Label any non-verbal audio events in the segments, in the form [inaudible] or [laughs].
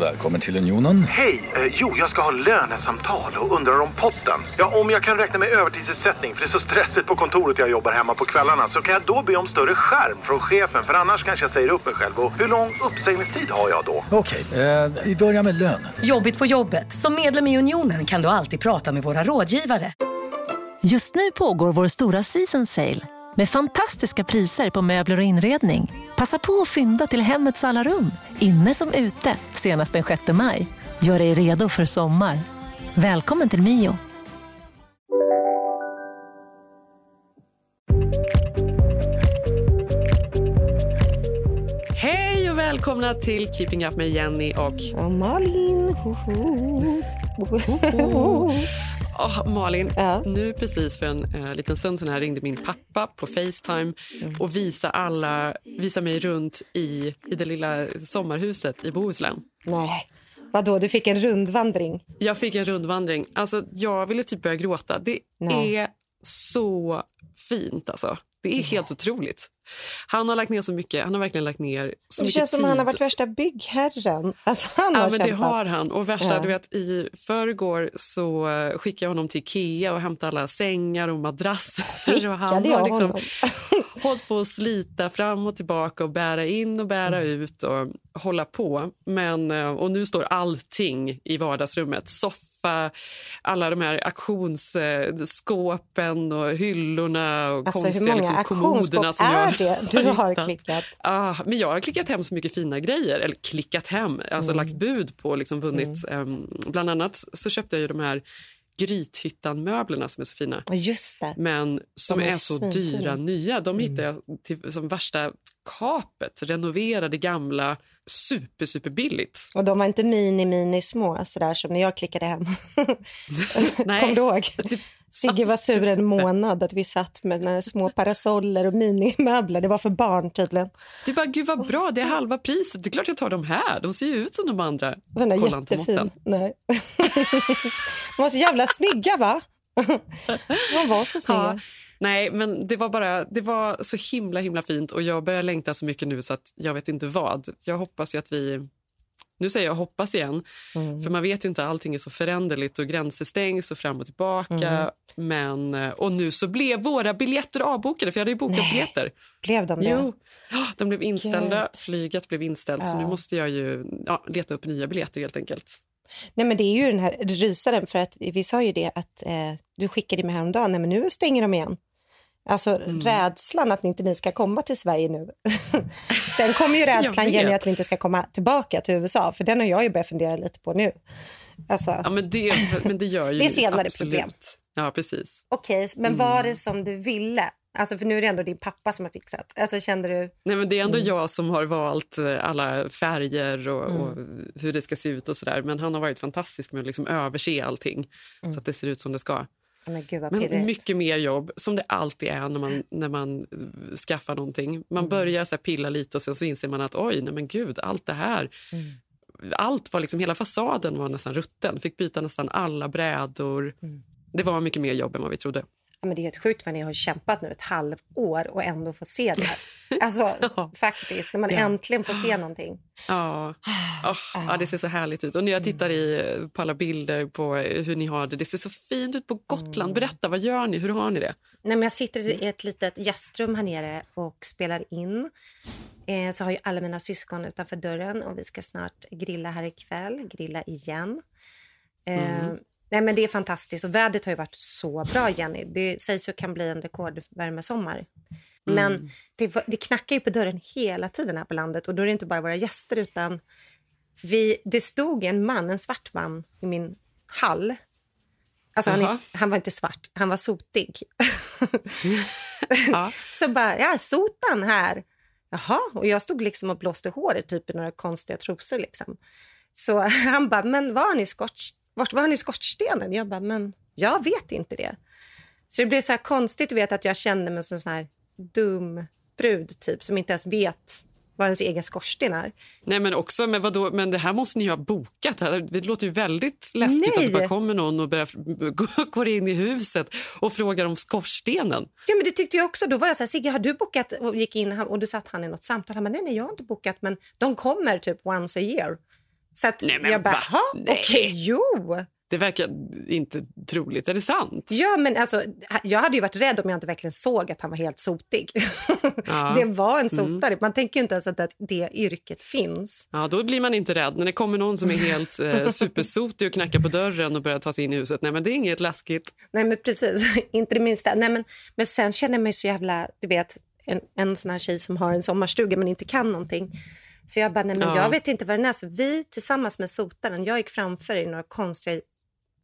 Välkommen till Unionen. Hej! Eh, jo, jag ska ha lönesamtal och undrar om potten. Ja, om jag kan räkna med övertidsersättning för det är så stressigt på kontoret jag jobbar hemma på kvällarna så kan jag då be om större skärm från chefen för annars kanske jag säger upp mig själv. Och hur lång uppsägningstid har jag då? Okej, eh, vi börjar med lön. Jobbigt på jobbet. Som medlem i Unionen kan du alltid prata med våra rådgivare. Just nu pågår vår stora season sale med fantastiska priser på möbler och inredning. Passa på att fynda till hemmets alla rum, inne som ute, senast den 6 maj. Gör dig redo för sommar. Välkommen till Mio. Hej och välkomna till Keeping Up med Jenny och... Ja, Malin. Hoho. [laughs] Oh, Malin, Ja. nu precis för en eh, liten stund sedan här ringde min pappa på Facetime och visade alla, visa mig runt i, i det lilla sommarhuset i Bohuslän. Nej. Vadå, du fick en rundvandring? Jag fick en rundvandring. Alltså, jag ville typ börja gråta. Det Nej. är så fint. Alltså. Det är helt otroligt. Han har lagt ner så mycket. Han har verkligen lagt ner så Det mycket känns som tid. han har varit värsta byggherren. [laughs] Alltså, han har Ja, men det kämpat. har han. Och värsta, Ja. du vet, I förrgår så skickade jag honom till Ikea och hämtade alla sängar och madrasser. Och han har liksom [laughs] hållit på att slita fram och tillbaka och bära in och bära Mm. ut och hålla på. Men, eh, och nu står allting i vardagsrummet. Soffa, alla de här auktionsskåpen och hyllorna och Alltså, konstiga liksom, kommoderna som jag är det du har klickat? Ah, men jag har klickat hem så mycket fina grejer. Eller klickat hem, alltså Mm. lagt bud på liksom vunnit. ehm, bland annat så köpte jag ju de här Grythyttan-möblerna som är så fina. Ja, just det. Men som De är är, så svinfina. dyra nya. De hittade jag till, som värsta kapet. Renoverade gamla, super, super billigt. Och de var inte mini, mini små sådär som när jag klickade hem. [laughs] Nej. Kommer du ihåg? [laughs] Sigge var sur en månad att vi satt med små parasoller och minimöbler. Det var för barn tydligen. Du bara, gud vad bra, det är halva priset. Det är klart jag tar de här. De ser ju ut som de andra. Den är Kolla jättefin. Nej. [laughs] De var så jävla snygga va? De var så snygga. Ja. Nej, men det var bara det var så himla himla fint och jag börjar längta så mycket nu så att jag vet inte vad. Jag hoppas ju att vi nu säger jag hoppas igen, Mm. för man vet ju inte allting är så föränderligt och gränser stängs och fram och tillbaka. Mm. Men, eh, och nu så blev våra biljetter avbokade, för jag hade ju bokat Nej. biljetter. Blev de det? Jo, Ja, de blev inställda, Gud. flyget blev inställt så Ja. nu måste jag ju ja, leta upp nya biljetter helt enkelt. Nej, men det är ju den här rysaren, för att vi sa ju det att eh, du skickade mig häromdagen, nej men nu stänger de igen. Alltså Mm. rädslan att inte ni ska komma till Sverige nu. [laughs] Sen kommer ju rädslan Jenny att vi inte ska komma tillbaka till USA, för den har jag ju börjat fundera lite på nu. Alltså, Ja, men, det, men det gör ju [laughs] Det är senare absolut. problem. Ja, precis. Okej, men var Mm. det som du ville? Alltså för nu är det ändå din pappa som har fixat. Alltså kände du... Nej, men det är ändå Mm. jag som har valt eh, alla färger och, och hur det ska se ut. och så där. Men han har varit fantastisk med att liksom överse allting så att det ser ut som det ska. Men gud Men mycket mer jobb, som det alltid är när man, när man eh, skaffar någonting. Man börjar så pilla lite och sen så inser man att oj, nej men gud, allt det här. Allt var liksom, hela fasaden var nästan rutten. Fick byta nästan alla brädor. Det var mycket mer jobb än vad vi trodde. Men det är helt sjukt vad ni har kämpat nu ett halvår och ändå få se det. [laughs] Alltså Ja. faktiskt, när man Ja. äntligen får se någonting. Ja. Åh, ja, det ser så härligt ut. Och när jag tittar i, på alla bilder på hur ni har det, det ser så fint ut på Gotland. Berätta, vad gör ni? Hur har ni det? Nej, men jag sitter i ett litet gästrum här nere och spelar in. Eh, så har ju alla mina syskon utanför dörren och vi ska snart grilla här ikväll. Grilla igen. Eh, Nej, men det är fantastiskt och vädret har ju varit så bra, Jenny. Det sägs ju kan bli en rekordvärmesommar. Men det, var- det knackar ju på dörren hela tiden här på landet och då är det inte bara våra gäster utan vi, det stod en man, en svart man i min hall. Alltså han, han var inte svart, han var sotig. [laughs] Ja. [laughs] Så bara, ja, sotan här. Jaha, och jag stod liksom och blåste håret typ i några konstiga trosor liksom. Så [laughs] han bara, men var ni, skotts, vart var har ni skorstenen? Jag bara, men jag vet inte det. Så det blev så konstigt att veta att jag kände mig som en sån här dum brud typ som inte ens vet vad ens egen skorsten är. Nej, men också, men, vadå, men det här måste ni ju ha bokat. Det låter ju väldigt läskigt att Nej. det bara kommer någon och börjar, [laughs] går in i huset och frågar om skorstenen. Ja, men det tyckte jag också. Då var jag så här, Sigge, har du bokat? Och gick in och då satt han i något samtal. Han bara, nej, nej, jag har inte bokat, men de kommer typ once a year. Så att Nej, men jag bara, va? "Ha, Nej. okej, jo. Det verkar inte troligt. Är det sant? Ja, men alltså, jag hade ju varit rädd om jag inte verkligen såg att han var helt sotig. [laughs] Ja. Det var en sotare. Man tänker inte ens att det, det yrket finns. Ja, då blir man inte rädd. När det kommer någon som är [laughs] helt eh, supersotig och knackar på dörren och börjar ta sig in i huset. Nej, men det är inget läskigt. Nej, men precis. [laughs] inte det minsta. Nej, men, men sen känner jag mig så jävla... Du vet, en, en sån här tjej som har en sommarstuga men inte kan någonting. Så jag bara, nej men Ja. jag vet inte vad den är. Så vi tillsammans med sotaren, jag gick framför i några konstiga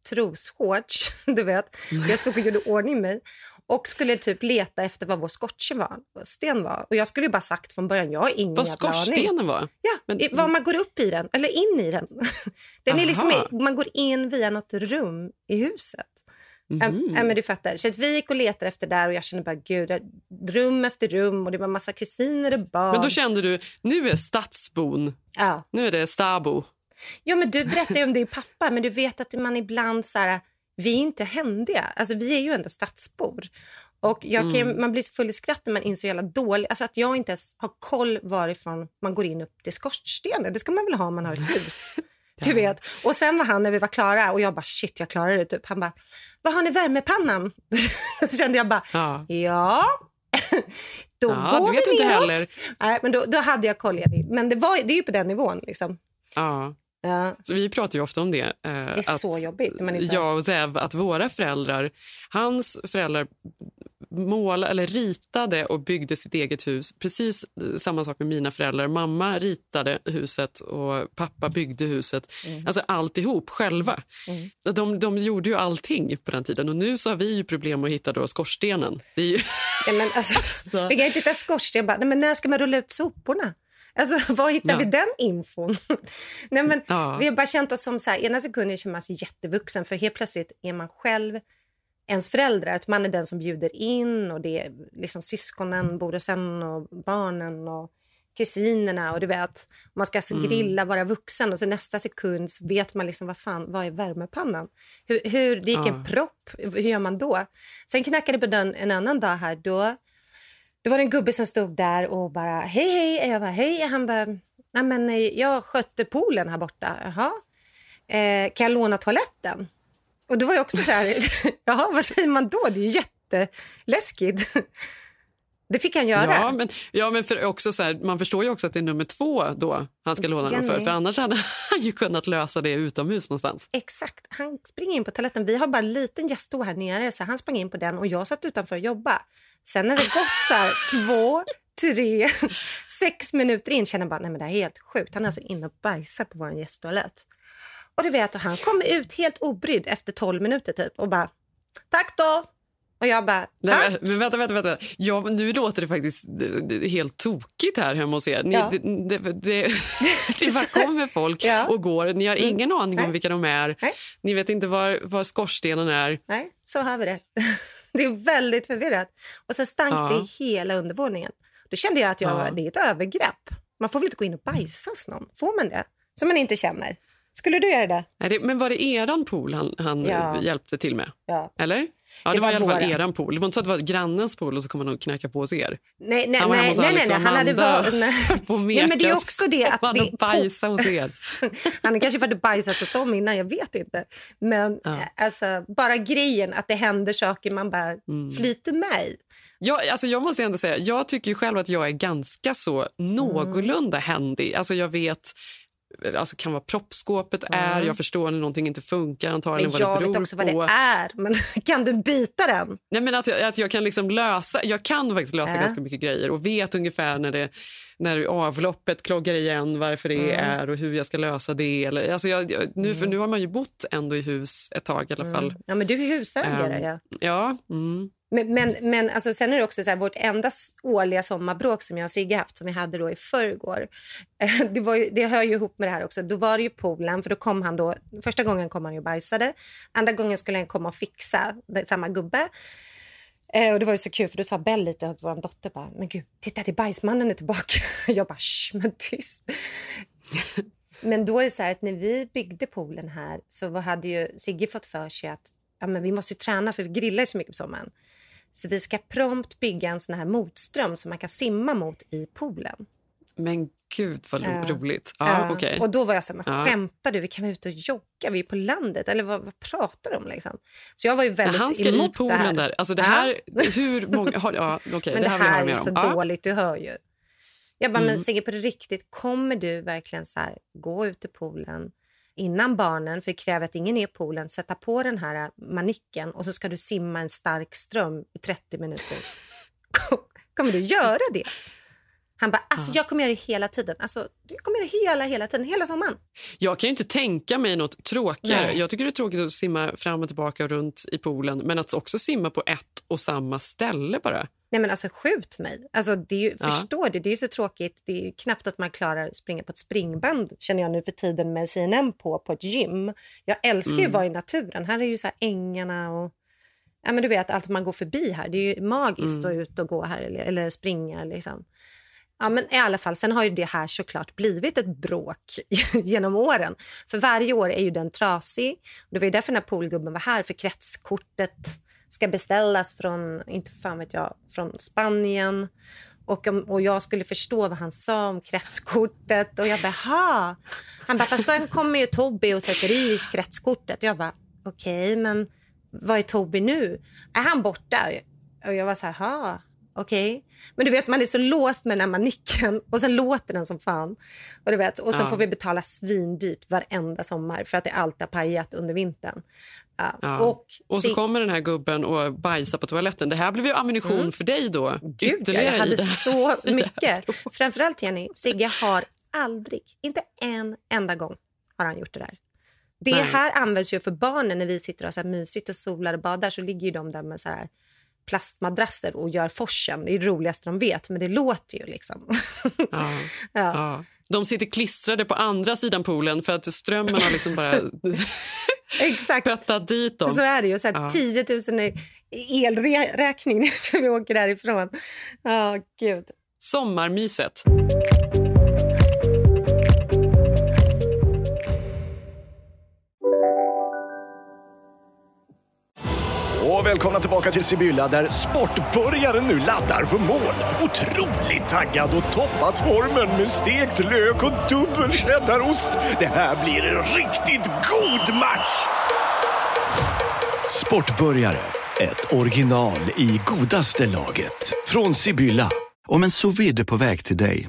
trosshorts, [laughs] du vet. Jag stod och gjorde ordning mig och skulle typ leta efter vad vår skorsten var, vad sten var. Och jag skulle ju bara sagt från början, jag har ingen Vad skorstenen var? Ja, Men- var man går upp i den, eller in i den. [laughs] den är liksom, man går in via något rum i huset. Mhm. Ja, men du fattar. Så vi gick och letade efter där och jag kände bara gud, rum efter rum och det var massa kusiner och barn. Men då kände du, nu är stadsbon, ja. nu är det stabo. ja, men du berättade om din pappa, men du vet att man ibland så här, vi är inte händiga. Alltså vi är ju ändå stadsbor. Och kan, Mm. Man blir full i skratt när man är så jävla dålig. Alltså att jag inte ens har koll varifrån man går in upp till skorstenen. Det ska man väl ha om man har ett hus. [laughs] Du vet. Och sen var han när vi var klara och jag bara shit jag klarar det. Typ. Han bara, vad har ni värmepannan? [laughs] Så kände jag bara, Ja. ja. [laughs] Då Ja, går vi inte neråt. heller. Nej, men då, då hade jag koll. Men det, var, det är ju på den nivån. Liksom. Ja. Ja, Vi pratar ju ofta om det. eh, det är så jobbigt. inte... Jag och Zev, att våra föräldrar, hans föräldrar målade eller ritade och byggde sitt eget hus. Precis eh, samma sak med mina föräldrar. Mamma ritade huset och pappa byggde huset. Mm. Alltså alltihop själva. De, de gjorde ju allting på den tiden och nu så har vi ju problem att hitta då skorstenen. Det är ju, [laughs] Ja, men alltså, [laughs] Så. vi kan inte hitta skorsten. Bara, nej, men när ska man rulla ut soporna? Alltså, [laughs] var hittar Ja. vi den infon? nej, men, Ja. Vi har bara känt oss som... Så här, ena sekunden känner man sig jättevuxen för helt plötsligt är man själv ens föräldrar. Att man är den som bjuder in och det är liksom syskonen bor och sen och barnen och kusinerna och du vet. Man ska Mm. alltså grilla, vara vuxen och så nästa sekund vet man liksom vad fan, vad är värmepannan? Hur, hur, det gick en propp, hur gör man då? Sen knackade det på dörren en annan dag här, då det var en gubbe som stod där och bara hej hej. Jag bara hej. Han bara nej men eh, jag skötte poolen här borta. Jaha. Eh, kan jag låna toaletten? Och då var jag också så här, [laughs] jaha vad säger man då? Det är ju jätteläskigt. Det fick han göra. ja, men, ja, men för också så här, man förstår ju också att det är nummer två då han ska låna den för. För annars hade [laughs] han ju kunnat lösa det utomhus någonstans. Exakt. Han springer in på toaletten. Vi har bara en liten gäststol här nere så han sprang in på den och jag satt utanför och jobbade. Sen när det gått så här [laughs] två, tre, sex minuter in känner jag bara nej men det är helt sjukt. Han är alltså inne och bajsar på vår gästtoalett. Och du vet, och han kom ut helt obrydd efter 12 minuter typ och bara tack då. Och jag bara Nej, tack. men, men vänta, vänta, vänta. Ja, nu låter det faktiskt helt tokigt här hemma hos er. Ni, Ja. det, det, det, det [laughs] bara kommer folk Ja. Mm. och går. Ni har ingen aning om Nej. vilka de är. Nej. Ni vet inte var, var skorstenen är. Nej, så har vi det. [laughs] Det är väldigt förvirrat. Och så stank Ja. det i hela undervåningen. Då kände jag att jag, Ja. det är ett övergrepp. Man får väl inte gå in och bajsa hos någon? Får man det? Som man inte känner. Skulle du göra det? Nej, men var det eran pool han, han Ja. hjälpte till med? Ja. Eller? Ja, det, Det var, var i alla fall eran pool. Det var inte så att det var grannens pool och så kom han och knacka på hos er. Nej, nej, Han var hemma nej, hos nej, Alex nej. Han hade var, nej. [laughs] på nej, men det är också det att det och hos er. [laughs] Han kanske varit bajsat åt dem innan, jag vet inte. Men Ja. eh, alltså, bara grejen att det händer saker man bara Mm. flyter med i. Ja, alltså jag måste ändå säga, jag tycker själv att jag är ganska så någorlunda händig. Alltså jag vet alltså kan vad proppskåpet är, jag förstår när någonting inte funkar, antagligen Men vad det jag vet också vad på. det är. Men [laughs] kan du byta den? Nej, men att, jag, att jag kan liksom lösa, jag kan faktiskt lösa Ja. ganska mycket grejer och vet ungefär när, det, när avloppet kloggar igen, varför det Mm. är och hur jag ska lösa det. Eller, alltså jag, jag, nu, för nu har man ju bott ändå i hus ett tag i alla fall. Ja, men du är husägare. Ehm, ja. Ja, mm. Men, men, men alltså, sen är det också så här, vårt enda årliga sommarbråk som jag och Sigge haft, som vi hade då i förrgår. [laughs] Det, var ju, det hör ju ihop med det här också. Då var det ju poolen, för då kom han då, första gången kom han ju och bajsade. Andra gången skulle han komma och fixa, det, samma gubbe. Eh, och det var ju så kul för då sa Bell lite högt, vår dotter bara, men gud, titta det är bajsmannen är tillbaka. [laughs] Jag bara, shh, men tyst. men då är det så här att när vi byggde poolen här så hade ju Sigge fått för sig att ja, men vi måste ju träna för vi grillar ju så mycket på sommaren. Så vi ska prompt bygga en sån här motström som man kan simma mot i poolen. Men gud vad Ja. roligt. Ja, Ja, okej. Och då var jag så här, men Ja. skämtar du? Vi kan vara ute och jogga, vi är på landet. Eller vad, vad pratar du om? Liksom? Så jag var ju Ja, väldigt han ska emot i poolen det här. där. Alltså det Ja. här, [laughs] hur många... Har, ja, okej, Men det det här jag här är så om. Ja. dåligt, du hör ju. Jag bara, Mm. men Sigge på riktigt, kommer du verkligen så här, gå ut i poolen innan barnen, för det kräver att ingen är i poolen, sätta på den här manicken och så ska du simma en stark ström i 30 minuter. Kom- Kommer du göra det? Han bara, alltså jag kommer göra det hela tiden. Alltså, jag kommer göra det hela, hela tiden, hela sommaren. Jag kan ju inte tänka mig något tråkigare. Nej. Jag tycker det är tråkigt att simma fram och tillbaka och runt i poolen men att också simma på ett och samma ställe bara. Nej men alltså skjut mig. Alltså, det är ju, Ja. Förstår du? Det är ju så tråkigt. Det är ju knappt att man klarar att springa på ett springband känner jag nu för tiden med CNN på, på ett gym. Jag älskar ju Mm. att vara i naturen. Här är ju så här ängarna och ja, men du vet allt man går förbi här. Det är ju magiskt Mm. att ut och gå här eller, eller springa liksom. Ja, men i alla fall, sen har ju det här såklart blivit ett bråk [laughs] genom åren. För varje år är ju den trasig. Det var ju därför den här poolgubben var här, för kretskortet ska beställas från, inte fan vet jag, från Spanien. Och, och jag skulle förstå vad han sa om kretskortet. Och jag bara, ha. Han bara, fast då kommer ju Tobbe och sätter i kretskortet. Och jag bara, okej, men vad är Tobbe nu? Är han borta? Och jag var så här, ha. Okej. Men du vet, man är så låst med den här manicken och sen låter den som fan. Och, du vet, och sen Ja. får vi betala svindyrt varenda sommar för att det alltid har pajat under vintern. Ja. Och, Och så kommer den här gubben och bajsar på toaletten. Det här blev ju ammunition för dig då. Mm. Gud, ja, jag hade så [laughs] mycket. Framförallt Jenny, Sigge har aldrig, inte en enda gång har han gjort det där. Det Nej. här används ju för barnen när vi sitter och så här mysigt och solar och badar så ligger de där med så här plastmadrasser och gör forsen. Det är det roligaste de vet, men det låter ju liksom. [laughs] [laughs] Ja. ja. De sitter klistrade på andra sidan poolen för att strömmen har liksom bara [laughs] Exakt. pöttat dit dem. Så är det ju. Så här, Ja. 10 000 i elräkning när vi åker därifrån. Ja, gud. Sommarmyset. Och välkomna tillbaka till Sibylla där sportbörjaren nu laddar för mål. Otroligt taggad och toppat formen med stekt lök och dubbel cheddarost. Det här blir en riktigt god match! Sportbörjare, ett original i godaste laget. Från Sibylla. Om en sous på väg till dig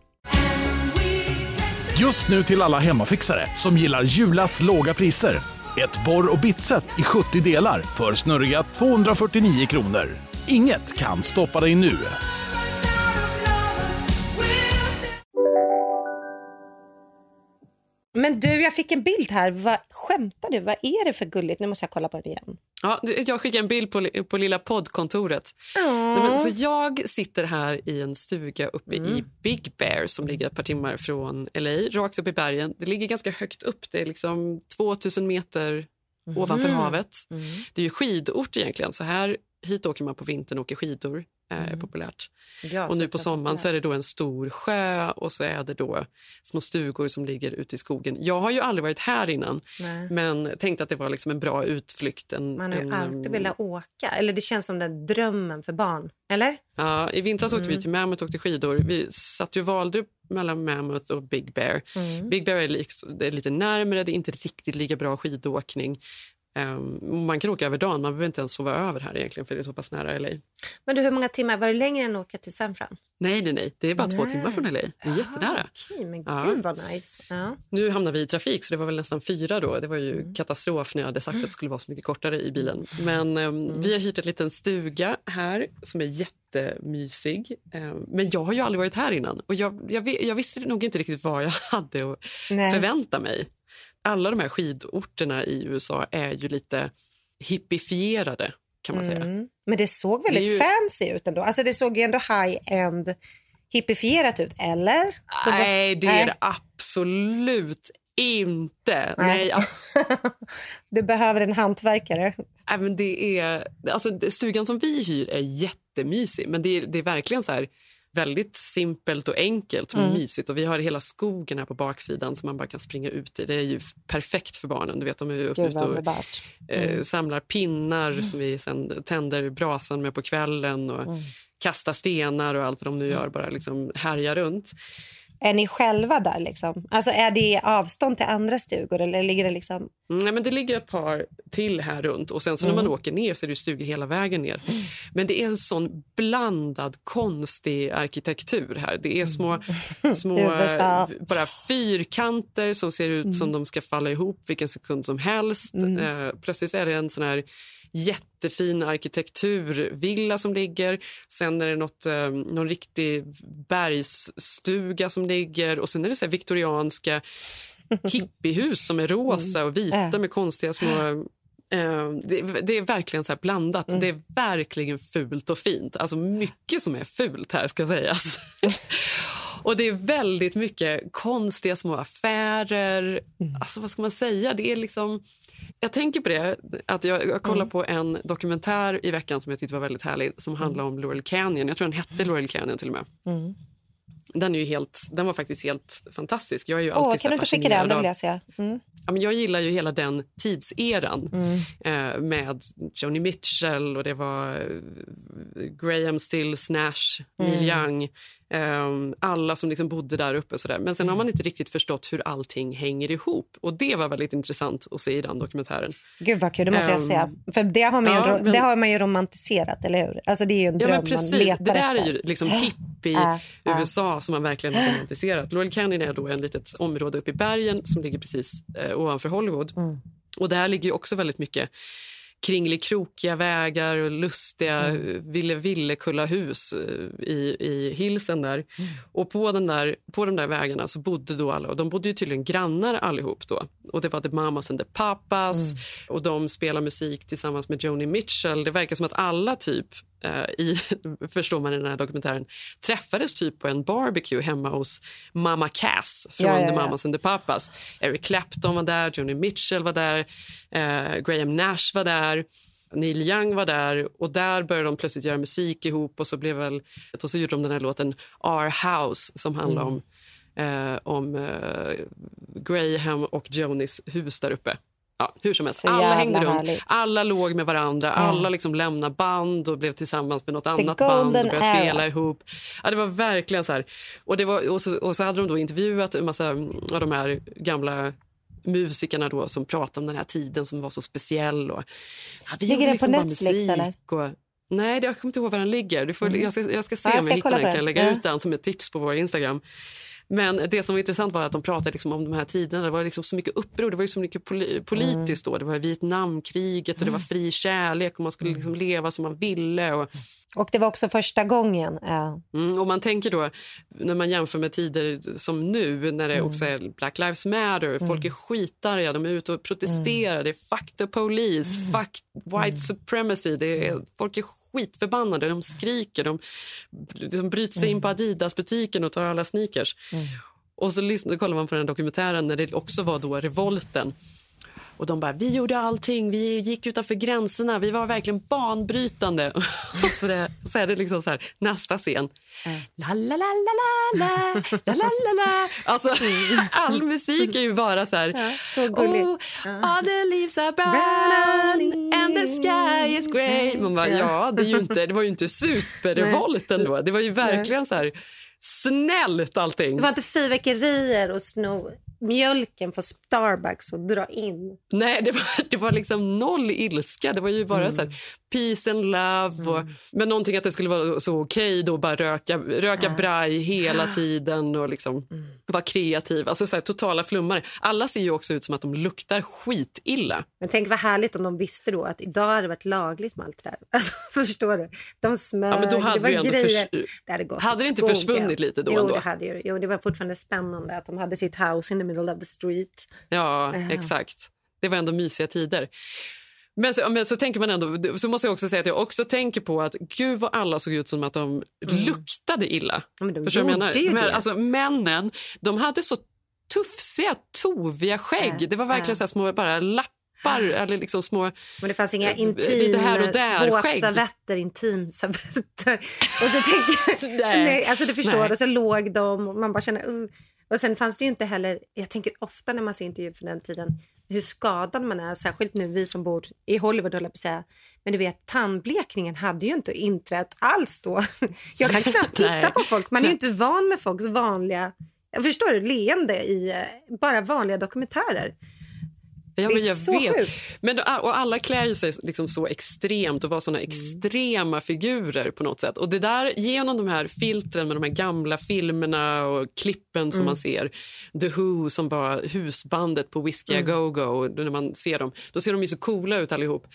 Just nu till alla hemmafixare som gillar Julas låga priser. Ett borr och bitset i 70 delar för snurriga 249 kronor. Inget kan stoppa dig nu. Men du, jag fick en bild här. Vad, skämtar du? Vad är det för gulligt? Nu måste jag kolla på det igen. Ja, jag skickade en bild på, på lilla poddkontoret. Nej, men, så jag sitter här i en stuga uppe Mm. i Big Bear som ligger ett par timmar från LA, rakt upp i bergen. Det ligger ganska högt upp. Det är liksom 2000 meter ovanför Mhm. havet. Mm. Det är ju skidort egentligen. Så här, hit åker man på vintern och åker skidor. Eh, är populärt. Ja, och nu på sommaren så är det då en stor sjö och så är det då små stugor som ligger ute i skogen. Jag har ju aldrig varit här innan Nej. men tänkte att det var liksom en bra utflykt. En, Man har en, alltid um, velat åka. Eller det känns som den drömmen för barn. Eller? Ja, I vintras åkte Mm. vi till Mammoth och åkte skidor. Vi satt ju valde mellan Mammoth och Big Bear. Mm. Big Bear är, liksom, är lite närmare, det är inte riktigt lika bra skidåkning. Um, man kan åka över dagen, man behöver inte ens sova över här egentligen för det är så pass nära LA. Men du, hur många timmar? Var det längre än att åka till San Fran? Nej, nej, nej, det är bara två Nej. timmar från LA. Det är jättenära. Okej, men Ja. gud vad nice. Ja. Nu hamnar vi i trafik så det var väl nästan fyra då. Det var ju Mm. katastrof när jag hade sagt att det skulle vara så mycket kortare i bilen. Men um, Mm. vi har hyrt en liten stuga här som är jättemysig. Um, men jag har ju aldrig varit här innan och jag, jag, jag visste nog inte riktigt vad jag [laughs] hade att Nej. förvänta mig. Alla de här skidorterna i USA är ju lite hippifierade kan man säga. Mm. Men det såg väldigt Det ju- fancy ut ändå. Alltså det såg ju ändå high-end hippifierat ut, eller? Så Nej, det Nej. är det absolut inte. Nej. Nej, [laughs] Du behöver en hantverkare. Nej, men det är, alltså, stugan som vi hyr är jättemysig, men det är, det är verkligen så här väldigt simpelt och enkelt men Mm. mysigt. Och vi har hela skogen här på baksidan som man bara kan springa ut i. Det är ju perfekt för barnen. Du vet, de är ju vad och eh, Mm. samlar pinnar som vi sen tänder brasan med på kvällen och Mm. kastar stenar och allt vad de nu gör, bara liksom härjar runt. Är ni själva där? Liksom? Alltså, är det avstånd till andra stugor? Eller ligger det liksom... Mm, Nej, men det ligger ett par till här runt och sen så när man Mm. åker ner så är det stugor hela vägen ner. Men det är en sån blandad konstig arkitektur här. Det är små, små [laughs] USA. eh, bara fyrkanter som ser ut Mm. som de ska falla ihop vilken sekund som helst. Mm. Eh, plötsligt är det en sån här jättefin arkitekturvilla som ligger. Sen är det något, eh, någon riktig bergsstuga som ligger och sen är det så viktorianska [laughs] hippiehus som är rosa och vita Äh. med konstiga små... Eh, det, det är verkligen så blandat. Mm. Det är verkligen fult och fint. Alltså mycket som är fult här ska sägas. [laughs] och det är väldigt mycket konstiga små affärer. Mm. Alltså vad ska man säga? Det är liksom... Jag tänker på det, att jag, jag kollade Mm. på en dokumentär i veckan som jag tyckte var väldigt härlig som handlar om Laurel Canyon. Jag tror den hette Laurel Canyon till och med. Mm. Den, är ju helt, den var faktiskt helt fantastisk. Jag är ju Åh, alltid så kan du inte skicka den? Den vill jag se. Mm. Ja, men jag gillar ju hela den tidseran Mm. eh, med Joni Mitchell och det var eh, Graham Stills, Nash, Neil Mm. Young. Eh, alla som liksom bodde där uppe. Och så där. Men sen har man inte riktigt förstått hur allting hänger ihop. Och Det var väldigt intressant att se i den dokumentären. Gud vad kul, det måste jag Ehm, se. För det har, man ju, ja, men- det har man ju romantiserat, eller hur? Alltså det är ju en Ja, dröm men precis. man letar Det där efter. är ju liksom hippie Äh, äh. USA som man verkligen har romantiserat. Laurel Canyon är då en litet område uppe i bergen som ligger precis eh, ovanför Hollywood. Mm. Och där ligger ju också väldigt mycket kringelikrokiga vägar och lustiga Mm. ville ville kulla hus eh, i, i hillsen där. Mm. Och på, den där, på de där vägarna så bodde då alla, och de bodde ju tydligen grannar allihop då. Och det var The Mamas and the Papas Mm. och de spelar musik tillsammans med Joni Mitchell. Det verkar som att alla typ i, [laughs] förstår man i den här dokumentären, träffades typ på en barbecue hemma hos Mama Cass från Ja, ja, The ja. Mamas and the Papas. Eric Clapton var där, Joni Mitchell var där, eh, Graham Nash var där. Neil Young var där och där började de plötsligt göra musik ihop och så blev väl och så gjorde de den här låten Our House som handlar Mm. om, eh, om eh, Graham och Jonis hus där uppe. Ja, hur som helst. Så Alla hängde runt, härligt. alla låg med varandra, Ja. alla liksom lämnade band och blev tillsammans med något annat band och började era. spela ihop. Ja, det var verkligen så här. Och, det var, och, så, och så hade de då intervjuat en massa av de här gamla musikerna då som pratade om den här tiden som var så speciell. Och, ja, vi Ligger den liksom på Netflix, musik eller? Och, nej, jag kommer inte ihåg var den ligger. Du får, Mm. jag, ska, jag ska se Ja, jag om ska jag hittar den. Kan jag lägga ut den som ett tips på vår Instagram. Men det som var intressant var att de pratade liksom om de här tiderna. Det var liksom så mycket uppror, det var ju så mycket poli- politiskt då. Det var Vietnamkriget och det var fri kärlek och man skulle liksom leva som man ville. Och, Och det var också första gången. Ja. Mm, och man tänker då, när man jämför med tider som nu när det också är Black Lives Matter, folk är skitarga, de är ute och protesterar, det är fuck the police, fuck white supremacy, det är, folk är skitförbannade, de skriker, de, de bryter sig in på Adidas-butiken och tar alla sneakers. Och så lyssnar, kollar man på den dokumentären när det också var då revolten. Och de bara, vi gjorde allting, vi gick utanför gränserna, vi var verkligen banbrytande. och [laughs] så, det, så är det liksom så här, nästa scen. La, la, la, la, la, la, la, la, Alltså, [laughs] all musik är ju bara så här. Ja, så gulligt. Oh, all the leaves are brown and the sky is grey. Man bara, ja, det, är ju inte, det var ju inte superrevolt ändå. Det var ju verkligen så här snällt allting. Det var inte fyrverkerier och sno mjölken från Starbucks och dra in. Nej, det var, det var liksom noll ilska. Det var ju bara Mm. så här, peace and love. Och, Men någonting att det skulle vara så okej då bara röka, röka braj hela tiden och liksom Mm. vara kreativ. Alltså så här, totala flummare. Alla ser ju också ut som att de luktar skitilla. Men tänk vad härligt om de visste då att idag hade det varit lagligt med allt det där. [laughs] Alltså, förstår du? De smög, Ja, men då hade det var det ju ändå grejer. förs- det hade gått Hade det inte försvunnit lite då jo, ändå? Det hade ju, jo, det var fortfarande spännande att de hade sitt house in the middle of the street. Ja, Ja. exakt. Det var ändå mysiga tider. Men så, men så tänker man ändå, så måste jag också säga att jag också tänker på att gud vad alla såg ut som att de luktade illa. Ja, men de Förstår jag menar? det. alltså, männen, de hade så tufsiga, toviga skägg. Ja, Det var verkligen ja. så små bara lappar eller liksom små... Men det fanns inga Eh, intim, här och där, våtservetter, intimservetter. Och så tänker jag, [laughs] Nej. nej, alltså du förstår, Nej. och så låg de och man bara känner, uh. Och sen fanns det ju inte heller, jag tänker ofta när man ser intervjuer från den tiden, hur skadad man är, särskilt nu vi som bor i Hollywood höll jag på att säga. Men du vet, tandblekningen hade ju inte inträtt alls då. [laughs] Jag kan knappt titta på folk, man är ju inte van med folks vanliga, jag förstår du, leende i eh, bara vanliga dokumentärer. Ja, Det är men jag så vet. sjukt. Men, då- och alla klär ju sig liksom så extremt och var såna Mm. extrema figurer på något sätt. Och det där genom de här filtren med de här gamla filmerna och klippen Mm. som man ser. The Who som var husbandet på Whiskey Mm. A Go-Go. och När man ser dem, då ser de ju så coola ut allihop.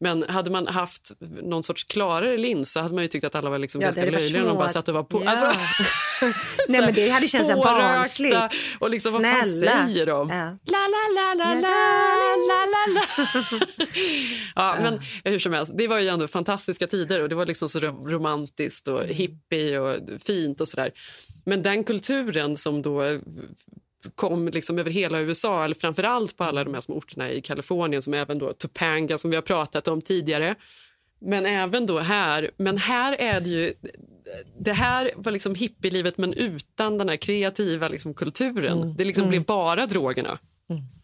Men hade man haft någon sorts klarare lins så hade man ju tyckt att alla var liksom Ja, ganska löjliga när de bara satt och var på. Ja. Alltså, [laughs] Nej, men det hade känts så här pårökta barnsligt. Och liksom, vad fan Snälla. säger de? Ja. La, la, la, la, la, la, la, la. [laughs] ja, men hur som helst, det var ju ändå fantastiska tider och det var liksom så ro- romantiskt och hippie och fint och sådär. Men den kulturen som då kom liksom över hela USA, eller framför allt på alla de här små orterna i Kalifornien som även då Topanga som vi har pratat om tidigare. Men även då här, men här är det ju det här var liksom hippielivet men utan den här kreativa liksom, kulturen. Det liksom blev bara drogerna.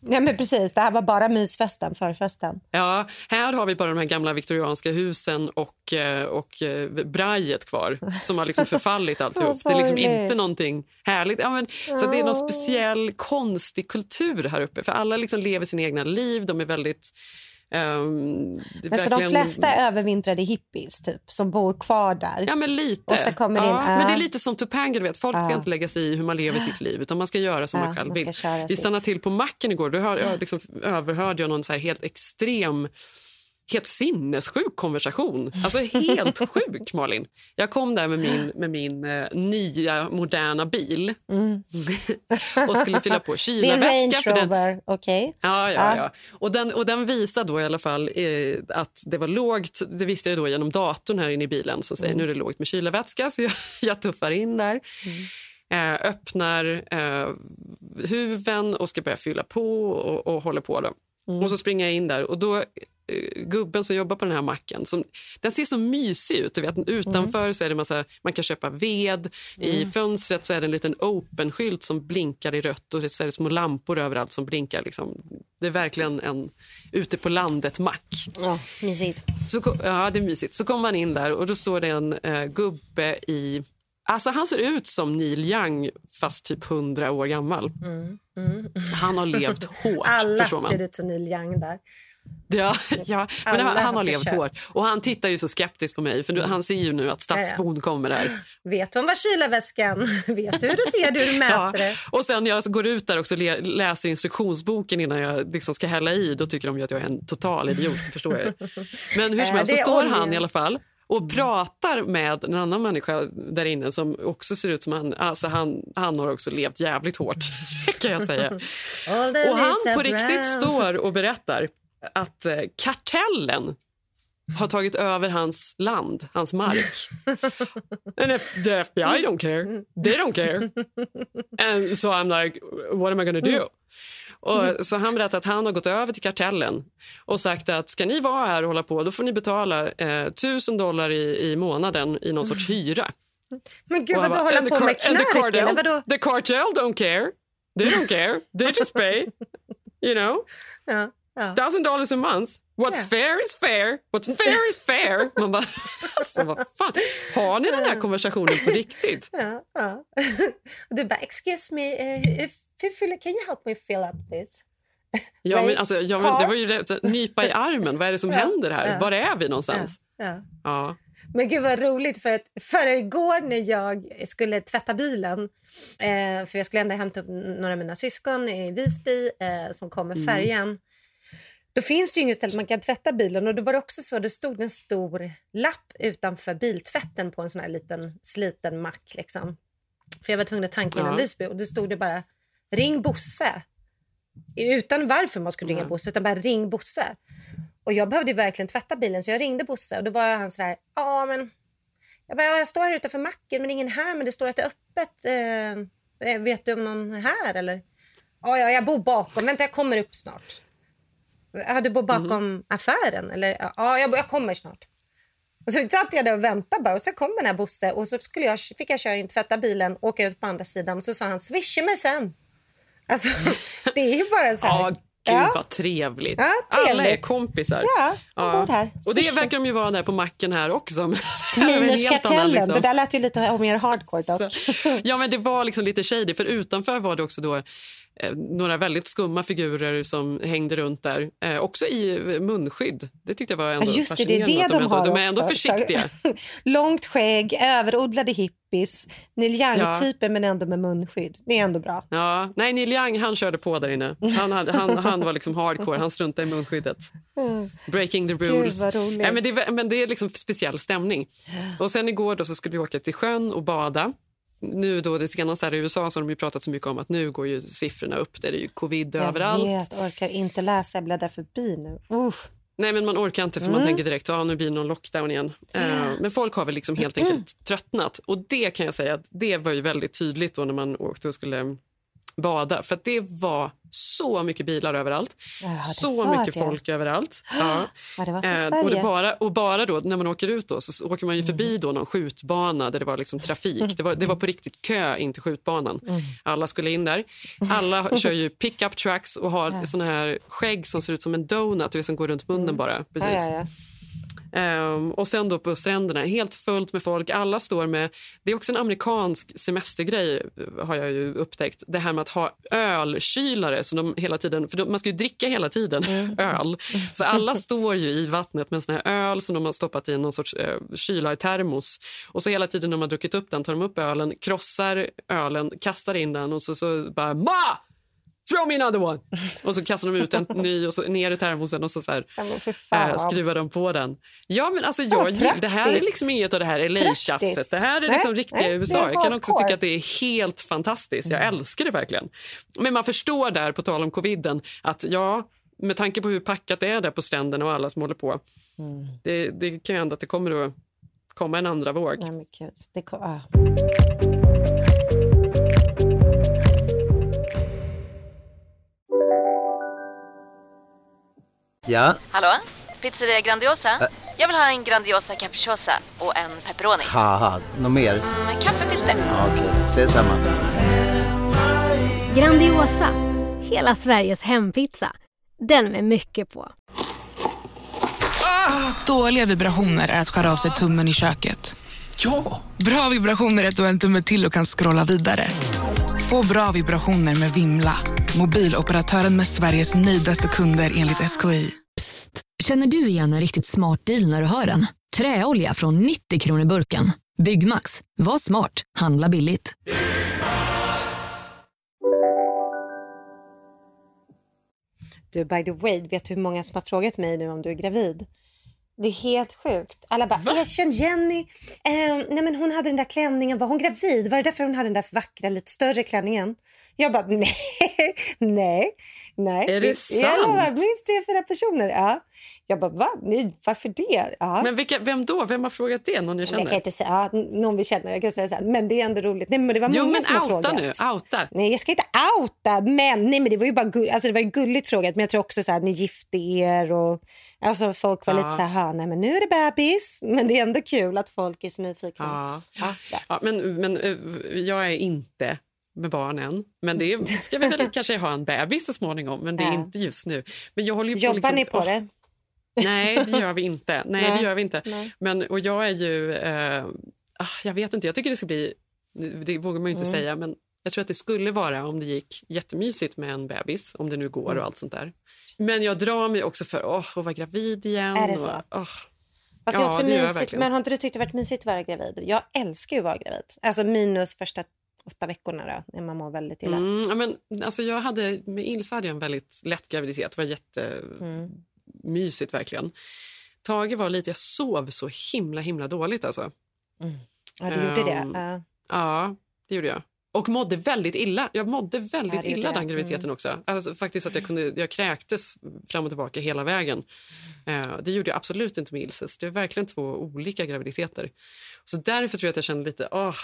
Nej, men precis. Det här var bara mysfesten, förfesten. Ja, här har vi bara de här gamla viktorianska husen och, eh, och eh, brajet kvar som har liksom förfallit [laughs] alltihop. Det är liksom inte någonting härligt. Ja, men, så det är någon speciell konstig kultur här uppe. För alla liksom lever sina egna liv. De är väldigt... är Men så de flesta är övervintrade hippies typ, som bor kvar där. Ja, men lite. Och så kommer ja, in- men det är lite som Topanga. Du vet. Folk ska Ja. inte lägga sig i hur man lever sitt liv utan man ska göra som Ja, man själv ska vill. Vi stannade till på macken igår. Då hör, jag liksom överhörde jag någon så här helt extrem helt sinnessjuk konversation. Alltså helt [laughs] sjuk, Malin. Jag kom där med min, med min eh, nya, moderna bil [laughs] och skulle fylla på Mm. Är en Range Rover, okej? Ja, ja, Ja. ja. Och, den, och den visar då i alla fall eh, att det var lågt. Det visste jag då genom datorn här inne i bilen som säger nu är det lågt med kylarvätska. Så jag, [laughs] jag tuffar in där. Eh, öppnar eh, huven och ska börja fylla på och, och håller på. Då. Och så springer jag in där och då eh, gubben som jobbar på den här macken, som, den ser så mysig ut. Du vet, utanför så är det massa, man kan köpa ved. I fönstret så är det en liten open-skylt som blinkar i rött och så är det små lampor överallt som blinkar. Liksom. Det är verkligen en ute på landet-mack. Ja, mysigt. Så, ja, det är mysigt. Så kommer man in där och då står det en eh, gubbe i... Alltså han ser ut som Neil Young fast typ 100 år gammal. Han har levt [laughs] hårt, Alla ser ut som Neil Young där. Ja, ja. Men han, han har levt försökt. hårt. Och han tittar ju så skeptiskt på mig för du, han ser ju nu att stadsbon kommer där. Vet hon var kylarväskan? Vet du hur du ser det, hur du [laughs] mäter det? Och sen jag går ut där och läser instruktionsboken innan jag liksom ska hälla i, då tycker de att jag är en total idiot, förstår jag. [laughs] Men hur som Äh, helst så står han i alla fall och pratar med en annan människa där inne som också ser ut som han, alltså han, han har också levt jävligt hårt [laughs] kan jag säga. Och han på riktigt står och berättar att eh, kartellen har tagit över hans land, hans mark. [laughs] And if the FBI don't care, they don't care. And so I'm like, what am I gonna do? [laughs] Och så han berättade att han har gått över till kartellen och sagt att ska ni vara här och hålla på då får ni betala eh, 1000 dollar i, i månaden i någon sorts hyra. Men gud, vadå hålla "And the på med the knark? Eller vadå? The cartel don't care. They don't care. They just pay. You know? Ja, ja. thousand dollars a month. What's Yeah. fair is fair. What's fair is fair. Man bara, [laughs] alltså vad fan. Har ni den här konversationen på riktigt? Ja, ja. [laughs] Du bara, excuse me, if, if, can you help me fill up this? Ja, men, alltså, ja, men, det var ju rätt, nypa i [laughs] armen. Vad är det som Ja, händer här? ja. Var är vi någonstans? Ja. Ja. Men gud vad roligt för att för igår när jag skulle tvätta bilen eh, för jag skulle ändå hämta upp några av mina syskon i Visby eh, som kom med färjan. Då finns det ju inget ställe man kan tvätta bilen och då var det också så det stod en stor lapp utanför biltvätten på en sån här liten sliten mack liksom. För jag var tvungen att tanka Ja. Visby och då stod det bara ring Bosse. Utan varför man skulle ringa. Bosse utan bara ring Bosse. Och jag behövde verkligen tvätta bilen så jag ringde Bosse och då var han så här, ja men jag, bara, "Ja, jag står här utanför macken men det är ingen här men det står att det är öppet. Eh, eh, vet du om någon är här eller? Ja, ja, jag bor bakom. Vänta, jag kommer upp snart. Ja, du bor bakom Mhm. affären? Eller? Ja, jag, jag kommer snart. Och så satt jag där och väntade bara och så kom den här Bosse och så skulle jag, fick jag köra in, tvätta bilen, åka ut på andra sidan och så sa han swisha mig sen. Alltså, [laughs] det är bara så här. Ja, gud Ja. vad trevligt. Ja, Alla är kompisar. Ja, bor här. Och det verkar de ju vara där på macken här också. men [laughs] det här är en Minus helt annan, kartellen. liksom. Det där lät ju lite mer hardcore dock. Ja, men det var liksom lite shady. För utanför var det också då några väldigt skumma figurer som hängde runt där. Eh, också i eh, munskydd. Det tyckte jag var ändå Ja, just det, det är det de har ändå, de är ändå också. försiktiga. [laughs] Långt skägg, överodlade hippies, Neil Young-typer men ändå med munskydd. Det är ändå bra. Ja, nej, Neil Young han körde på där inne. Han, hade, han, han var liksom hardcore. Han struntade i munskyddet. Breaking the rules. roligt. Nej, men, det, är- men det är liksom speciell stämning. Och sen igår då så skulle vi åka till sjön och bada. Nu då det senaste här i USA så har de pratat så mycket om att nu går ju siffrorna upp. Det är ju covid Jag överallt. vet, orkar inte läsa, jag bläddrar förbi nu. Usch. Nej, men man orkar inte för Mm. man tänker direkt att ah, nu blir det någon lockdown igen. Eh, men folk har väl liksom helt Mm. enkelt tröttnat. Och det kan jag säga att det var ju väldigt tydligt då när man åkte och skulle bada. För det var så mycket bilar överallt. Ja, så mycket det. folk överallt. Ja. [gasps] Ja, det var så Eh, och, bara, och bara då när man åker ut då, så åker man ju förbi Mm. då någon skjutbana där det var liksom trafik. Det var, det var på riktigt kö in till skjutbanan. Mm. Alla skulle in där. Alla [laughs] kör ju pick-up trucks och har såna här skägg som ser ut som en donut, vet, som går runt munnen bara. Precis. Mm. Ehm, och sen då på stränderna, helt fullt med folk. Alla står med... Det är också en amerikansk semestergrej eh, har jag ju upptäckt. Det här med att ha ölkylare. Så de hela tiden, för de, man ska ju dricka hela tiden [laughs] öl. Så alla står ju i vattnet med sån här öl som de har stoppat i någon sorts eh, kylartermos. Och så hela tiden när de har druckit upp den tar de upp ölen, krossar ölen, kastar in den och så, så bara Ma! Throw me another one! Och så kastar de ut en ny och så ner i termosen och så, så här, Ja, äh, skruvar de på den. Ja, men alltså, jag, det här är liksom inget av det här. LA-tjafset. Det här är Nej, liksom riktiga nej, USA. Jag kan också tycka att det är helt fantastiskt. Jag älskar det verkligen. Men man förstår där, på tal om coviden, att ja, med tanke på hur packat det är där på stränderna och alla som håller på. Det, det kan ju hända att det kommer att komma en andra våg. Nej, men gud. Det kom, ah. Ja, Hallå? Pizzeria Grandiosa? Jag vill ha en Grandiosa capriciosa och en pepperoni. något mer? Med kaffefilter. Ja, Okej, ses samma. Grandiosa, hela Sveriges hempizza. Den med mycket på. Dåliga vibrationer är att skära av sig tummen i köket. Ja! Bra vibrationer är att du har en tumme till och kan scrolla vidare. Få bra vibrationer med Vimla. Mobiloperatören med Sveriges nöjdaste kunder enligt SKI. Känner du igen en riktigt smart deal när du hör den? Träolja från 90 kronor burken. Byggmax. Var smart. Handla billigt. Du, by the way, vet du hur många som har frågat mig nu om du är gravid? Det är helt sjukt. Alla bara, erkänn Jenny. Eh, nej men hon hade den där klänningen, var hon gravid? Var det därför hon hade den där vackra, lite större klänningen? Jag bara, [laughs] nej, nej, nej. Är det Jag sant? lovar, minst tre, fyra personer. Ja. Jag bara, va? Nej, varför det? Ja. Men vilka, vem då? Vem har frågat det? Någon jag jag känner? kan inte säga, ja, någon vi känner, jag kan säga så här, men det är ändå roligt. Nej, men det var Jo, men outa frågat. nu. Outa. Nej, jag ska inte outa, men, nej, men det var ju bara gull, alltså, det var ju gulligt frågat. Men jag tror också så här, ni gifte er och alltså, folk var Ja. lite så här, "Ha, nej men nu är det bebis. Men det är ändå kul att folk är så nyfikna. Ja. Ja, ja. Ja, men, men eh, jag är inte med barn än. Men det ska vi väl [laughs] kanske ha en bebis så småningom. Men det är Ja. inte just nu. Men jag håller ju på Jobbar liksom, ni på det? [laughs] Nej, det gör vi inte. Nej, Nej. det gör vi inte. Nej. Men, och jag är ju... Eh, ah, jag vet inte. Jag tycker det ska bli... Det vågar man ju inte Mm. säga, men jag tror att det skulle vara om det gick jättemysigt med en bebis, om det nu går Mm. och allt sånt där. Men jag drar mig också för åh, att vara gravid igen. Är det så? Och, åh. Fast det är Ja, också det mysigt, men har inte du tyckt det varit mysigt att vara gravid? Jag älskar ju att vara gravid. Alltså minus första åtta veckorna då, när man mår väldigt illa. Mm, ja, men, alltså jag hade, med Ilse hade jag en väldigt lätt graviditet. Det var Mm. jättemysigt verkligen. Tage var lite, jag sov så himla himla dåligt alltså. Ja, du gjorde det. Ehm, Ja. Det gjorde jag. Och mådde väldigt illa. Jag mådde väldigt Ja, illa den graviditeten Mm. också. Alltså, faktiskt att jag, kunde, jag kräktes fram och tillbaka hela vägen. Eh, det gjorde jag absolut inte med Ilses. Det är verkligen två olika graviditeter. Så därför tror jag att jag kände lite, åh,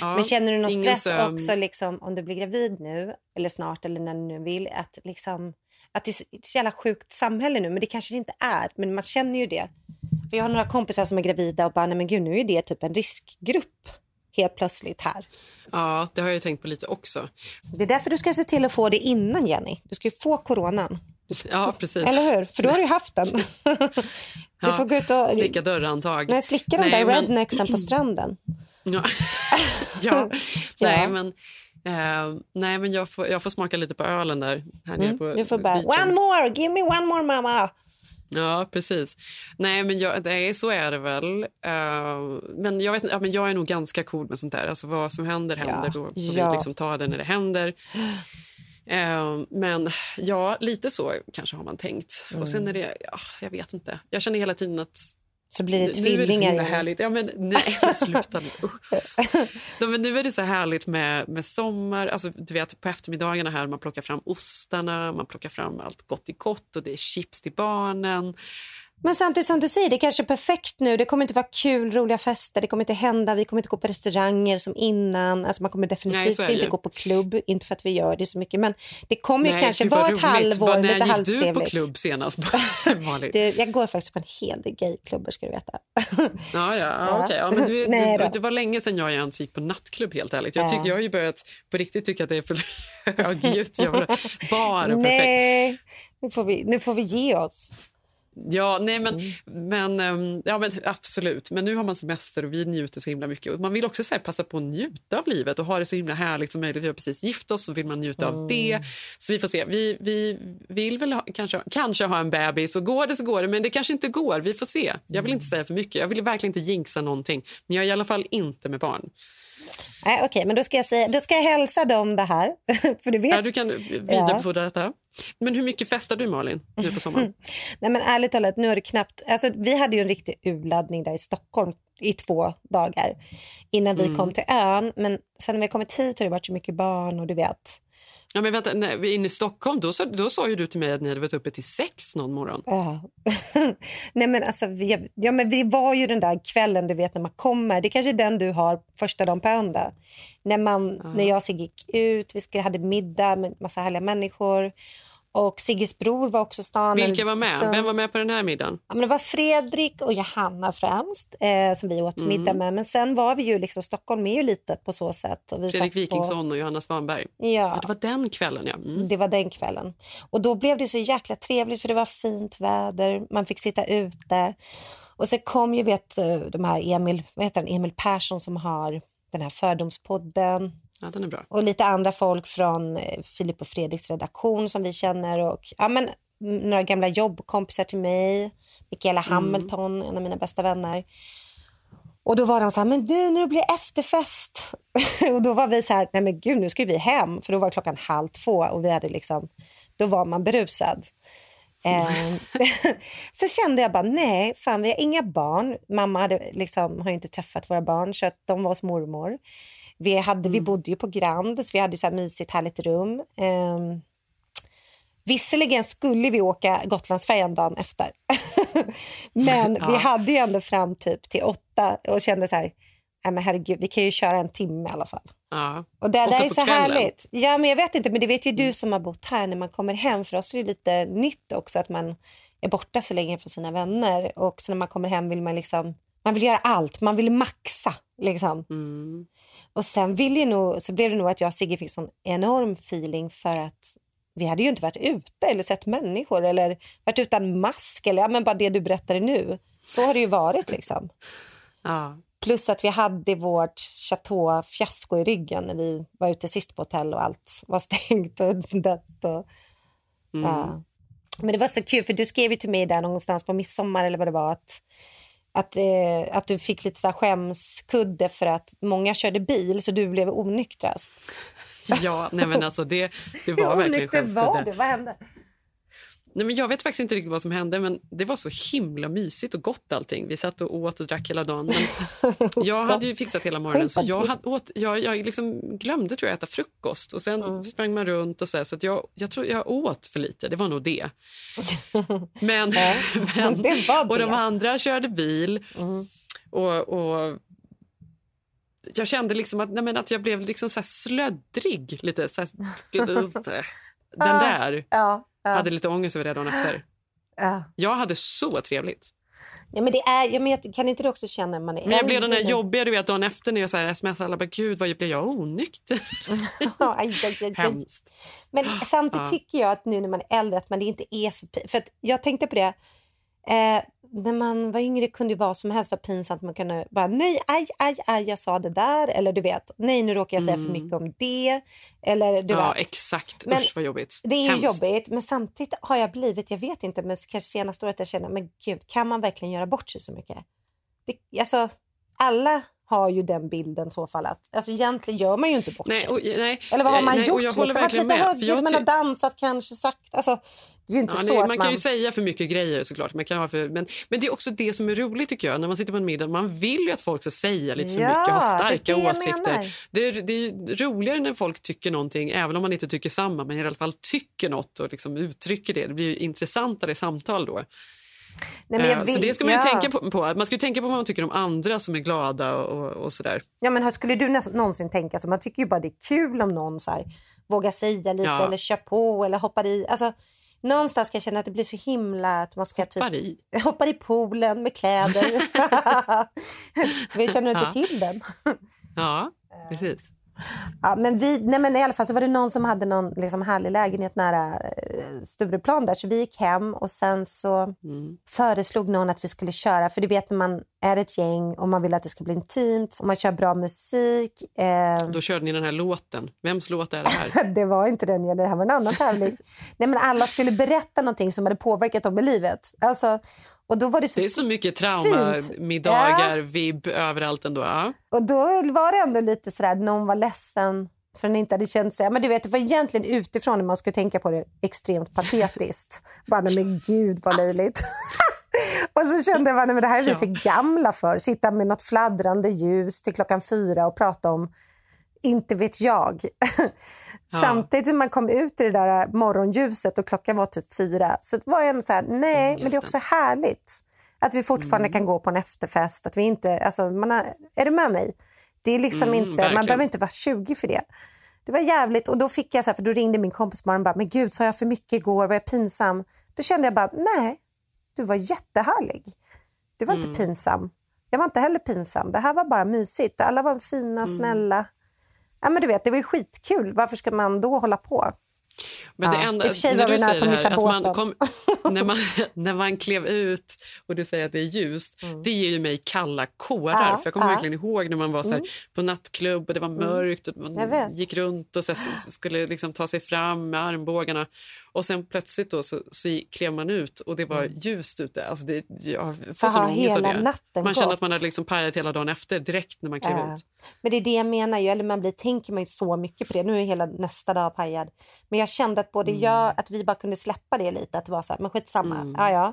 Ja, Men känner du någon stress sömn. också liksom, om du blir gravid nu, eller snart, eller när du nu vill, att, liksom, att det är ett så jävla sjukt samhälle nu, men det kanske det inte är, men man känner ju det. För jag har några kompisar som är gravida och bara, nej men gud, nu är det typ en riskgrupp helt plötsligt här. Ja, det har jag tänkt på lite också. Det är därför du ska se till att få det innan, Jenny. Du ska ju få coronan. Ja, precis. Eller hur? För då har du ju haft den. [laughs] du Ja, får gå ut och... Slicka dörrhandtag. Nej, slicka de Nej, där men- rednecksen på stranden. [laughs] Ja. ja. Nej, men, eh, nej, men jag, får, jag får smaka lite på ölen där. Här nere Mm. på Du får bara, beachen. one more, give me one more mamma. Ja, precis. Nej, men jag, nej, så är det väl. Eh, men, jag vet, ja, men jag är nog ganska cool med sånt där. Alltså, vad som händer, händer. Ja. Då får Ja. vi liksom ta det när det händer. Eh, men ja, lite så kanske har man tänkt. Och sen är det, ja, jag vet inte. Jag känner hela tiden att Så blir det nu är det så tvillingar himla härligt. Ja, men, nej, [laughs] [laughs] sluta nu. Ja, men nu är det så härligt med, med sommar. Alltså, du vet, på eftermiddagarna här man plockar fram ostarna, man plockar fram allt gott i gott och det är chips till barnen. Men samtidigt som du säger, det är kanske är perfekt nu. Det kommer inte vara kul, roliga fester, det kommer inte hända. Vi kommer inte gå på restauranger som innan. Alltså man kommer Nej, definitivt det inte gå på klubb. Inte för att vi gör det så mycket, men det kommer ju Nej, kanske vara ett halvår, Vad- lite När gick du på klubb senast, [laughs] [laughs] Malin? Det, jag går faktiskt på en hel del gayklubbar ska du veta. [laughs] Ja, ja, ja, Ja. men du, Nej du, det var länge sedan jag ens gick på nattklubb helt ärligt. Jag, tycker, Ja. jag har ju börjat på riktigt tycka att det är för högljutt. Bara perfekt. Nej, nu får, vi, nu får vi ge oss. Ja, nej men, Mm. men, ehm, ja, men absolut. Men nu har man semester och vi njuter så himla mycket. Och man vill också så här, passa på att njuta av livet och ha det så himla härligt som möjligt. Vi har precis gift oss och vill man njuta Mm. av det. Så vi får se. Vi, vi vill väl ha, kanske, kanske ha en bebis och går det så går det, men det kanske inte går. Vi får se. Jag vill inte säga för mycket. Jag vill verkligen inte jinxa någonting. Men jag är i alla fall inte med barn. Nej, Okej, men då ska, jag säga, då ska jag hälsa dem det här. [laughs] för du vet. Ja, du kan vidarebefordra detta. Men hur mycket festar du Malin nu på sommaren? [laughs] Nej, men ärligt talat, nu är det knappt... Alltså, vi hade ju en riktig urladdning där i Stockholm i två dagar innan vi Mm. kom till ön. Men sen när vi kommit hit har det varit så mycket barn och du vet. Ja, men vänta, när vi är inne i Stockholm, då, sa- då sa ju du till mig att ni hade varit uppe till sex någon morgon. Ja. [laughs] Nej, men alltså, vi, ja, men vi var ju den där kvällen du vet när man kommer. Det är kanske är den du har första dagen på ön. När, man, när jag och gick ut, vi hade middag med massa härliga människor. Och Sigges bror var också stan. Vilka var med? stund. Vem var med på den här middagen? Ja, men det var Fredrik och Johanna främst eh, som vi åt Mm. middag med. Men sen var vi ju liksom, Stockholm är ju lite på så sätt. Och vi Fredrik satt på- Wikingsson och Johanna Svanberg. Ja. det var den kvällen, ja. Mm. Det var den kvällen. Och då blev det så jäkla trevligt för det var fint väder. Man fick sitta ute. Och så kom ju vet, eh, de här Emil, vad heter han? Emil Persson som har den här Fördomspodden. Ja, den är bra. Och lite andra folk från eh, Filip och Fredriks redaktion som vi känner. Och ja, men, några gamla jobbkompisar till mig. Mikaela Mm. Hamilton, en av mina bästa vänner. Och då var de så här, men nu när det blir efterfest. [laughs] och då var vi så här, nej men gud nu ska vi hem. För då var klockan halv två och vi hade liksom, då var man berusad. Eh, [laughs] så kände jag bara, nej, fan vi har inga barn. Mamma hade liksom, har inte träffat våra barn så att de var hos mormor. Vi, hade, vi bodde ju på Grand så vi hade så här mysigt härligt rum. Eh, Visserligen skulle vi åka Gotlandsfärjan dagen efter. [laughs] men vi Ja. hade ju ändå fram typ till åtta och kände så här, nej men herregud, vi kan ju köra en timme i alla fall. Ja. Och det där är så kvällen. härligt. Ja, men jag vet inte, men det vet ju du som har bott här när man kommer hem. För oss är det lite nytt också att man är borta så länge från sina vänner. Och så när man kommer hem vill man liksom, man vill göra allt, man vill maxa liksom. Mm. Och sen vill ju nog, så blev det nog att jag och Sigge fick sån enorm feeling för att vi hade ju inte varit ute eller sett människor eller varit utan mask eller ja, men bara det du berättade nu. Så har det ju varit liksom. Ja. Plus att vi hade vårt chateau-fiasko i ryggen när vi var ute sist på hotell och allt var stängt och [laughs] dött. Och, Mm. ja. Men det var så kul för du skrev ju till mig där någonstans på midsommar eller vad det var att, att, eh, att du fick lite så skämskudde för att många körde bil så du blev onyktrast. Ja, nej men alltså det, det var verkligen onykter var skämskudde. du? Vad hände? Nej, men jag vet faktiskt inte riktigt vad som hände, men det var så himla mysigt och gott allting. Vi satt och åt och drack hela dagen. [laughs] Jag hade ju fixat hela morgonen så jag, hade åt, jag, jag liksom glömde tror jag äta frukost och sen sprang man runt och så, här, så att jag, jag tror jag åt för lite. Det var nog det. [laughs] [laughs] Men, men det var och de det. andra körde bil och, och jag kände liksom att, nej, men att jag blev liksom så slöddrig. Lite, så här, den där. Ja, ja. Hade lite ångest över det dagen efter. [gasps] Ja. Jag hade så trevligt. Ja, men det är, ja, men jag, kan inte du också känna när man är Men jag blev den där jobbiga du vet, dagen efter när jag så här smsade alla. Bara, Gud, vad blev jag onykter? [laughs] Ja, aj, aj, aj, aj. Hemskt. Men samtidigt Ja. tycker jag att nu när man är äldre att man inte är så För att jag tänkte på det. Eh, när man var yngre kunde ju vad som helst vara pinsamt. Man kunde bara nej, aj, aj, aj, jag sa det där. Eller du vet, nej nu råkar jag säga för Mm. mycket om det. Eller du ja, vet. exakt. Men Usch, vad jobbigt. Det är jobbigt, men samtidigt har jag blivit, jag vet inte, men kanske senaste året jag känner, men gud, kan man verkligen göra bort sig så mycket? Det, alltså, alla har ju den bilden så fall att, alltså egentligen gör man ju inte bort Nej, sig. och, nej, Eller vad har man nej, gjort? och jag liksom? Verkligen lite för jag man har dansat kanske sagt. Alltså, Ja, nej, man man... kan ju säga för mycket grejer såklart. Man kan ha för, men, men det är också det som är roligt tycker jag. När man sitter på en middag, man vill ju att folk ska säga lite för Ja, mycket, ha starka det åsikter. Det är, det är roligare när folk tycker någonting, även om man inte tycker samma, men i alla fall tycker något och liksom uttrycker det. Det blir ju intressantare samtal då. Nej, men jag Eh, Så vill- det ska man ju ja. tänka på, på. Man ska ju tänka på vad man tycker om andra som är glada och, och sådär. Ja, men hur skulle du näs- någonsin tänka så? Man tycker ju bara det är kul om någon så här, vågar säga lite Ja. eller kör på eller hoppar i. Alltså, någonstans ska jag känna att det blir så himla att man ska Hoppar typ, i. hoppar i poolen med kläder. [laughs] [laughs] Vi känner inte Ja. till den. Ja, precis. Ja, men vi, nej men i alla fall så var det någon som hade någon liksom härlig lägenhet nära eh, Stureplan där så vi gick hem och sen så Mm. föreslog någon att vi skulle köra för du vet när man är ett gäng och man vill att det ska bli intimt och man kör bra musik. Eh, Då körde ni den här låten. Vems låt är det här? [laughs] det var inte den, det här var en annan tävling. [laughs] nej men alla skulle berätta någonting som hade påverkat dem i livet. Alltså, och då var det så Det är så mycket traumamiddagar, vibb överallt ändå. Ja. Och då var det ändå lite sådär, någon var ledsen för den inte hade känt sig... Men du vet, det var egentligen utifrån när man skulle tänka på det extremt patetiskt. [laughs] bara, nej men gud vad löjligt. [laughs] och så kände jag nej men det här är vi för gamla för. Sitta med något fladdrande ljus till klockan fyra och prata om inte vet jag. [laughs] Samtidigt när man kom ut i det där morgonljuset och klockan var typ fyra så var jag ändå så här, nej, men det är också härligt att vi fortfarande kan gå på en efterfest. Att vi inte, alltså, man har, är du med mig? Det är liksom Mm, inte, man verkligen. behöver inte vara 20 för det. Det var jävligt och då fick jag så här, för då ringde min kompis bara, bara men gud sa jag för mycket igår, var jag pinsam? Då kände jag bara, nej, du var jättehärlig. Du var Mm. inte pinsam. Jag var inte heller pinsam. Det här var bara mysigt. Alla var Mm. fina, snälla. Ja, men du vet, det var ju skitkul. Varför ska man då hålla på? Men det Ja, enda, i och för sig när var vi nära på att missa man båten. kom, [laughs] när, man, när man klev ut och du säger att det är ljust, det ger ju mig kalla kårar. Mm. Ja, för Jag kommer ja. verkligen ihåg när man var så här, Mm. på nattklubb och det var mörkt och man gick runt och så här, skulle liksom ta sig fram med armbågarna. Och sen plötsligt då så, så klev man ut och det var ljust ute. Alltså det, jag får Så sån ångest av det. Man gått. att man hade liksom pajat hela dagen efter direkt när man klev Ja. ut. Men det är det jag menar. Ju, eller man blir, tänker man ju så mycket på det. Nu är hela nästa dag pajad. Men jag kände att både jag, att vi bara kunde släppa det lite. Att det var så här, men skitsamma. Ja, ja.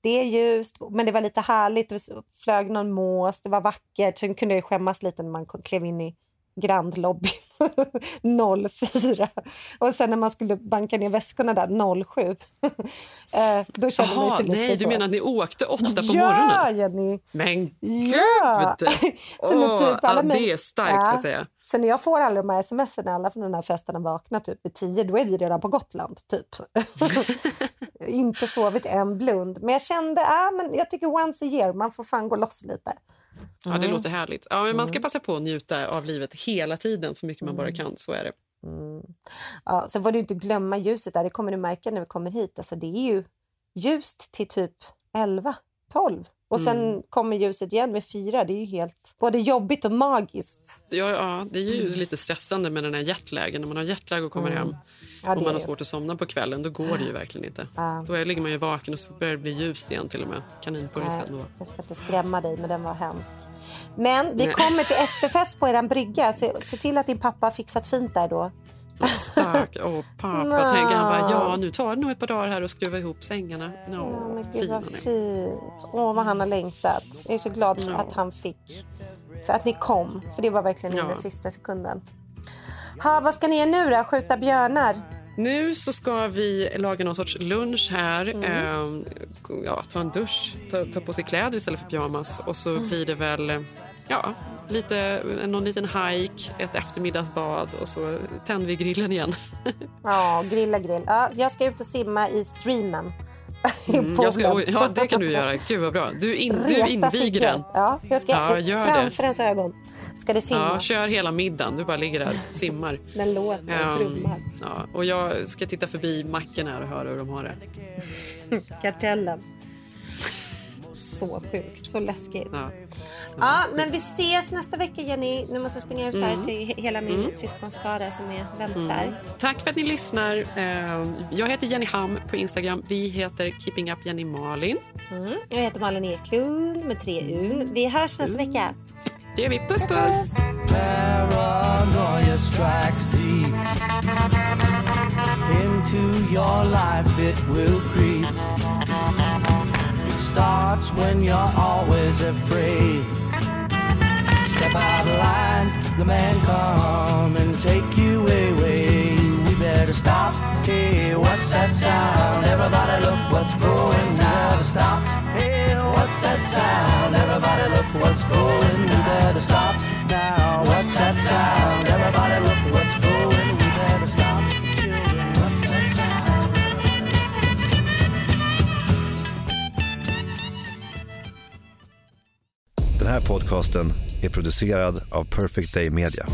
Det är ljust, men det var lite härligt. Det flög någon mås, det var vackert. Sen kunde jag skämmas lite när man klev in i Grand Lobby 04. Och sen när man skulle banka ner väskorna där 07. [laughs] eh, då kände man ju Jaha, sig lite nej, så. du menar att ni åkte åtta på ja, morgonen? Jenny! Men gud! Ja. [laughs] Så Åh, typ alla ja, det är starkt, Ja. jag säga. Så när jag får alla de här sms alla från den här festen vaknar typ vid tio, då är vi redan på Gotland. typ. [laughs] Inte sovit en blund. Men jag kände, ah, men jag tycker once a year, man får fan gå loss lite. Ja, det Mm. låter härligt. Ja, men man ska Mm. passa på att njuta av livet hela tiden så mycket man bara kan. Så är det. Ja, så får du inte glömma ljuset där, det kommer du märka när vi kommer hit. Alltså, det är ju ljust till typ 11, 12. Och sen Mm. kommer ljuset igen med fyra. Det är ju helt både jobbigt och magiskt. Ja, ja, det är ju lite stressande med den här jetlagen. När man har jetlag och kommer Mm. hem Ja, och man har svårt att somna på kvällen, då går det ju verkligen inte. Ja. Då ligger man ju vaken och så börjar det bli ljust igen till och med. Kaninpulsen då. jag ska inte skrämma dig, men den var hemsk. Men vi Nej. kommer till efterfest på eran brygga. Se, se till att din pappa har fixat fint där då. Stark. Åh, pappa. Nå. Tänker han bara, ja nu tar det nog ett par dagar här och skruva ihop sängarna. Nå, Men gud vad fint. Åh, vad han har längtat. Jag är så glad för Ja. att han fick. För att ni kom. För det var verkligen Ja. under sista sekunden. Ha, vad ska ni göra nu då? Skjuta björnar? Nu så ska vi laga någon sorts lunch här. Mm. Eh, ja, ta en dusch, ta, ta på sig kläder istället för pyjamas. Och så Mm. blir det väl... ja, lite, någon liten hike, ett eftermiddagsbad och så tänder vi grillen igen. [laughs] Ja, grilla grill. Ja, jag ska ut och simma i streamen. [laughs] Mm, jag ska, oj, ja, det kan du göra. Gud vad bra. Du, in, du inviger den. Ja, jag ska Ja, gör det. framför ens ögon ska det Ja, simmas. kör hela middagen. Du bara ligger där och simmar. [laughs] Den låter och brummar. ja, och jag ska titta förbi macken här och höra hur de har det. Kartellen. Så sjukt, så läskigt. Ja. Ja, men vi ses nästa vecka Jenny. Nu måste jag springa ut här Mm. till he- hela min Mm. syskonskara som är väntar. Mm. Tack för att ni lyssnar. Eh, Jag heter Jenny Ham på Instagram. Vi heter Keeping Up Jenny Malin. Mm. Jag heter Malin Eklund med tre U. Vi hörs nästa vecka. Det gör vi. Puss puss! Paranoia strikes deep into your life, it will creep. It starts when you're always afraid. Out of line, the man come and take you away. We better stop. Hey, what's that sound? Everybody look what's going now. Stop. Hey, what's that sound? Everybody look what's going. We better stop now. What's that sound? Everybody look what's going. We better stop. Children, what's that sound? Den här podcasten är producerad av Perfect Day Media.